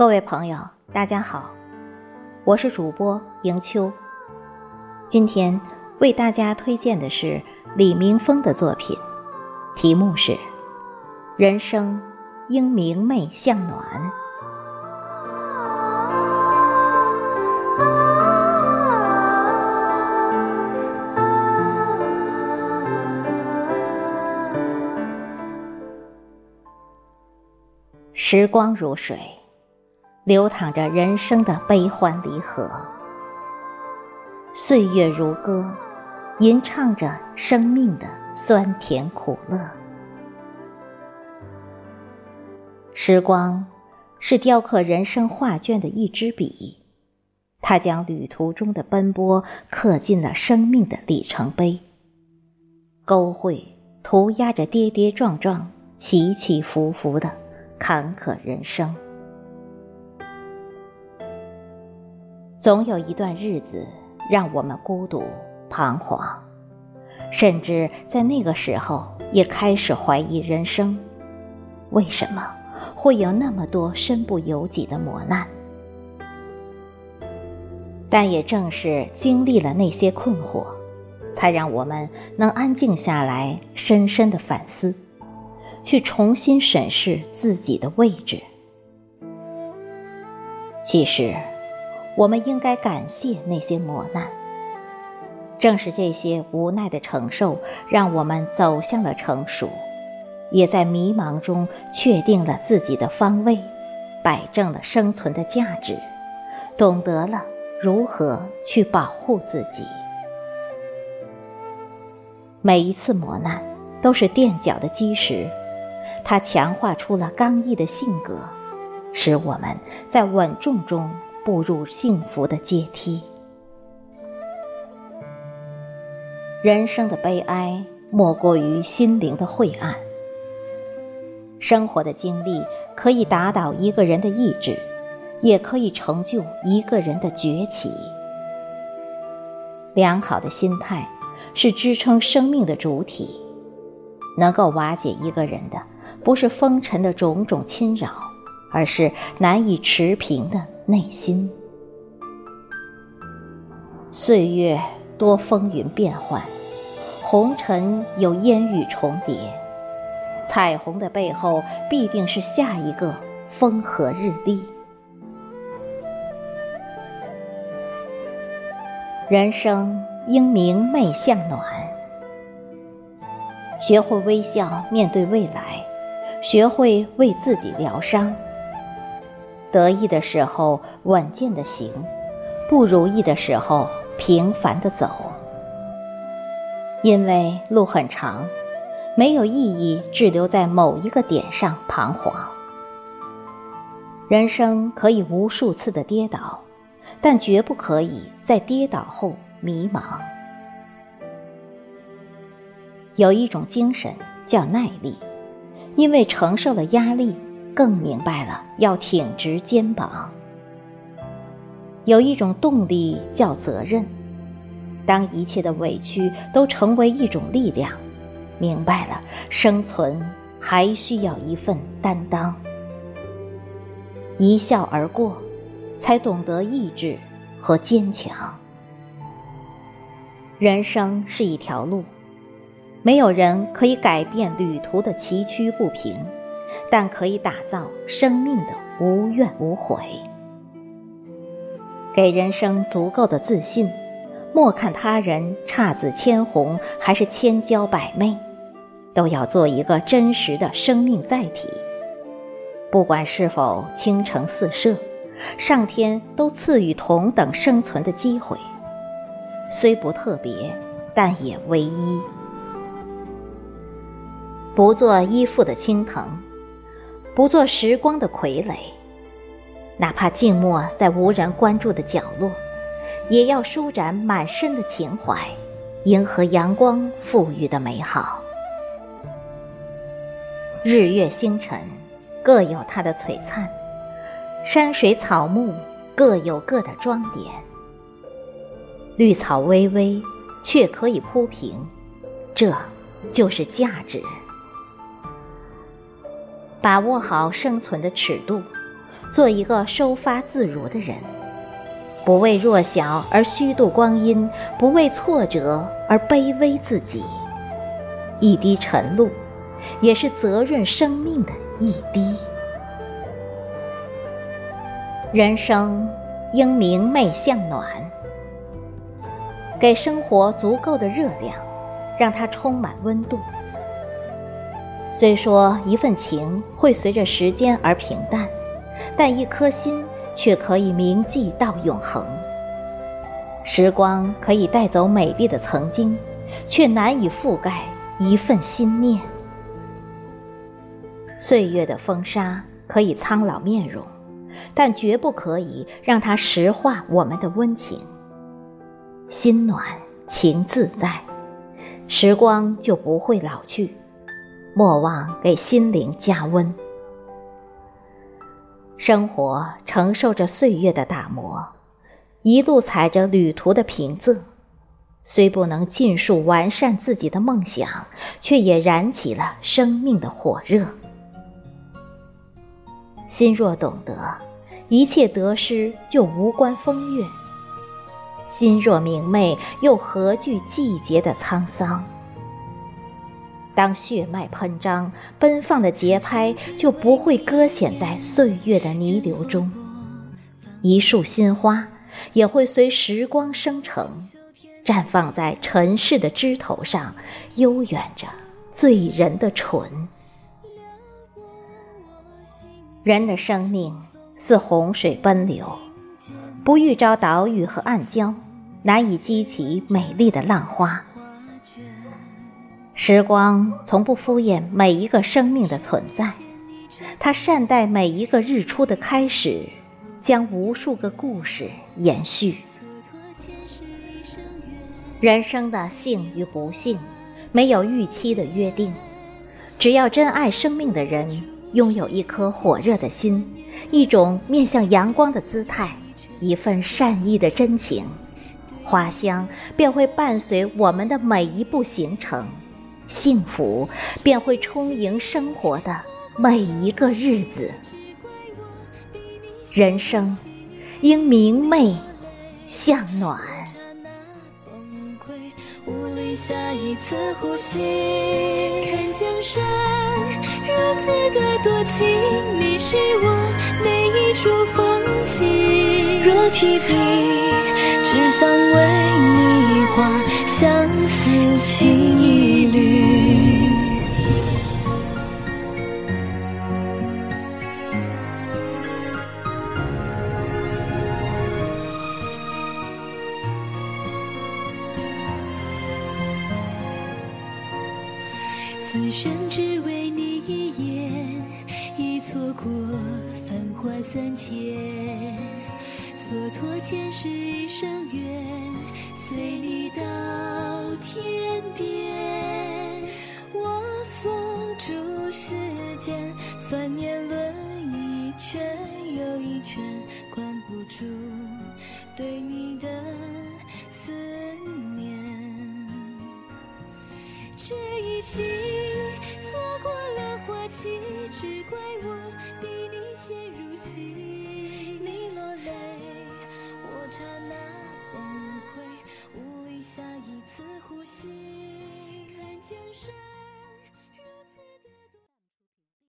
各位朋友，大家好，我是主播迎秋。今天为大家推荐的是李明峰的作品，题目是《人生应明媚向暖》。时光如水。流淌着人生的悲欢离合，岁月如歌，吟唱着生命的酸甜苦乐。时光是雕刻人生画卷的一支笔，它将旅途中的奔波刻进了生命的里程碑，勾绘涂鸦着跌跌撞撞、起起伏伏的坎坷人生。总有一段日子，让我们孤独、彷徨，甚至在那个时候也开始怀疑人生：为什么会有那么多身不由己的磨难？但也正是经历了那些困惑，才让我们能安静下来，深深的反思，去重新审视自己的位置。其实。我们应该感谢那些磨难，正是这些无奈的承受，让我们走向了成熟，也在迷茫中确定了自己的方位，摆正了生存的价值，懂得了如何去保护自己。每一次磨难都是垫脚的基石，它强化出了刚毅的性格，使我们在稳重中。步入幸福的阶梯。人生的悲哀莫过于心灵的晦暗。生活的经历可以打倒一个人的意志，也可以成就一个人的崛起。良好的心态是支撑生命的主体，能够瓦解一个人的，不是风尘的种种侵扰，而是难以持平的。内心，岁月多风云变幻，红尘有烟雨重叠，彩虹的背后必定是下一个风和日丽。人生应明媚向暖，学会微笑面对未来，学会为自己疗伤。得意的时候稳健的行，不如意的时候平凡的走。因为路很长，没有意义滞留在某一个点上彷徨。人生可以无数次的跌倒，但绝不可以在跌倒后迷茫。有一种精神叫耐力，因为承受了压力。更明白了要挺直肩膀。有一种动力叫责任，当一切的委屈都成为一种力量，明白了生存还需要一份担当。一笑而过，才懂得意志和坚强。人生是一条路，没有人可以改变旅途的崎岖不平。但可以打造生命的无怨无悔，给人生足够的自信。莫看他人姹紫千红还是千娇百媚，都要做一个真实的生命载体。不管是否倾城四射，上天都赐予同等生存的机会。虽不特别，但也唯一。不做依附的青藤。不做时光的傀儡，哪怕静默在无人关注的角落，也要舒展满身的情怀，迎合阳光赋予的美好。日月星辰各有它的璀璨，山水草木各有各的装点。绿草微微，却可以铺平，这就是价值。把握好生存的尺度，做一个收发自如的人，不为弱小而虚度光阴，不为挫折而卑微自己。一滴晨露，也是泽润生命的一滴。人生应明媚向暖，给生活足够的热量，让它充满温度。虽说一份情会随着时间而平淡，但一颗心却可以铭记到永恒。时光可以带走美丽的曾经，却难以覆盖一份心念。岁月的风沙可以苍老面容，但绝不可以让它石化我们的温情。心暖情自在，时光就不会老去。莫忘给心灵加温。生活承受着岁月的打磨，一路踩着旅途的平仄，虽不能尽数完善自己的梦想，却也燃起了生命的火热。心若懂得，一切得失就无关风月；心若明媚，又何惧季节的沧桑？当血脉喷张、奔放的节拍就不会搁浅在岁月的泥流中，一束新花也会随时光生成，绽放在尘世的枝头上，悠远着醉人的唇。人的生命似洪水奔流，不遇着岛屿和暗礁，难以激起美丽的浪花。时光从不敷衍每一个生命的存在，它善待每一个日出的开始，将无数个故事延续。人生的幸与不幸，没有预期的约定，只要珍爱生命的人拥有一颗火热的心，一种面向阳光的姿态，一份善意的真情，花香便会伴随我们的每一步行程。幸福便会充盈生活的每一个日子。人生应明媚向暖。下一次呼吸，看江山如此的多情，你是我每一处风景。若提笔，只想为你画相思情此生只为你一眼，已错过繁华三千，蹉跎前世一生缘，随你到天边。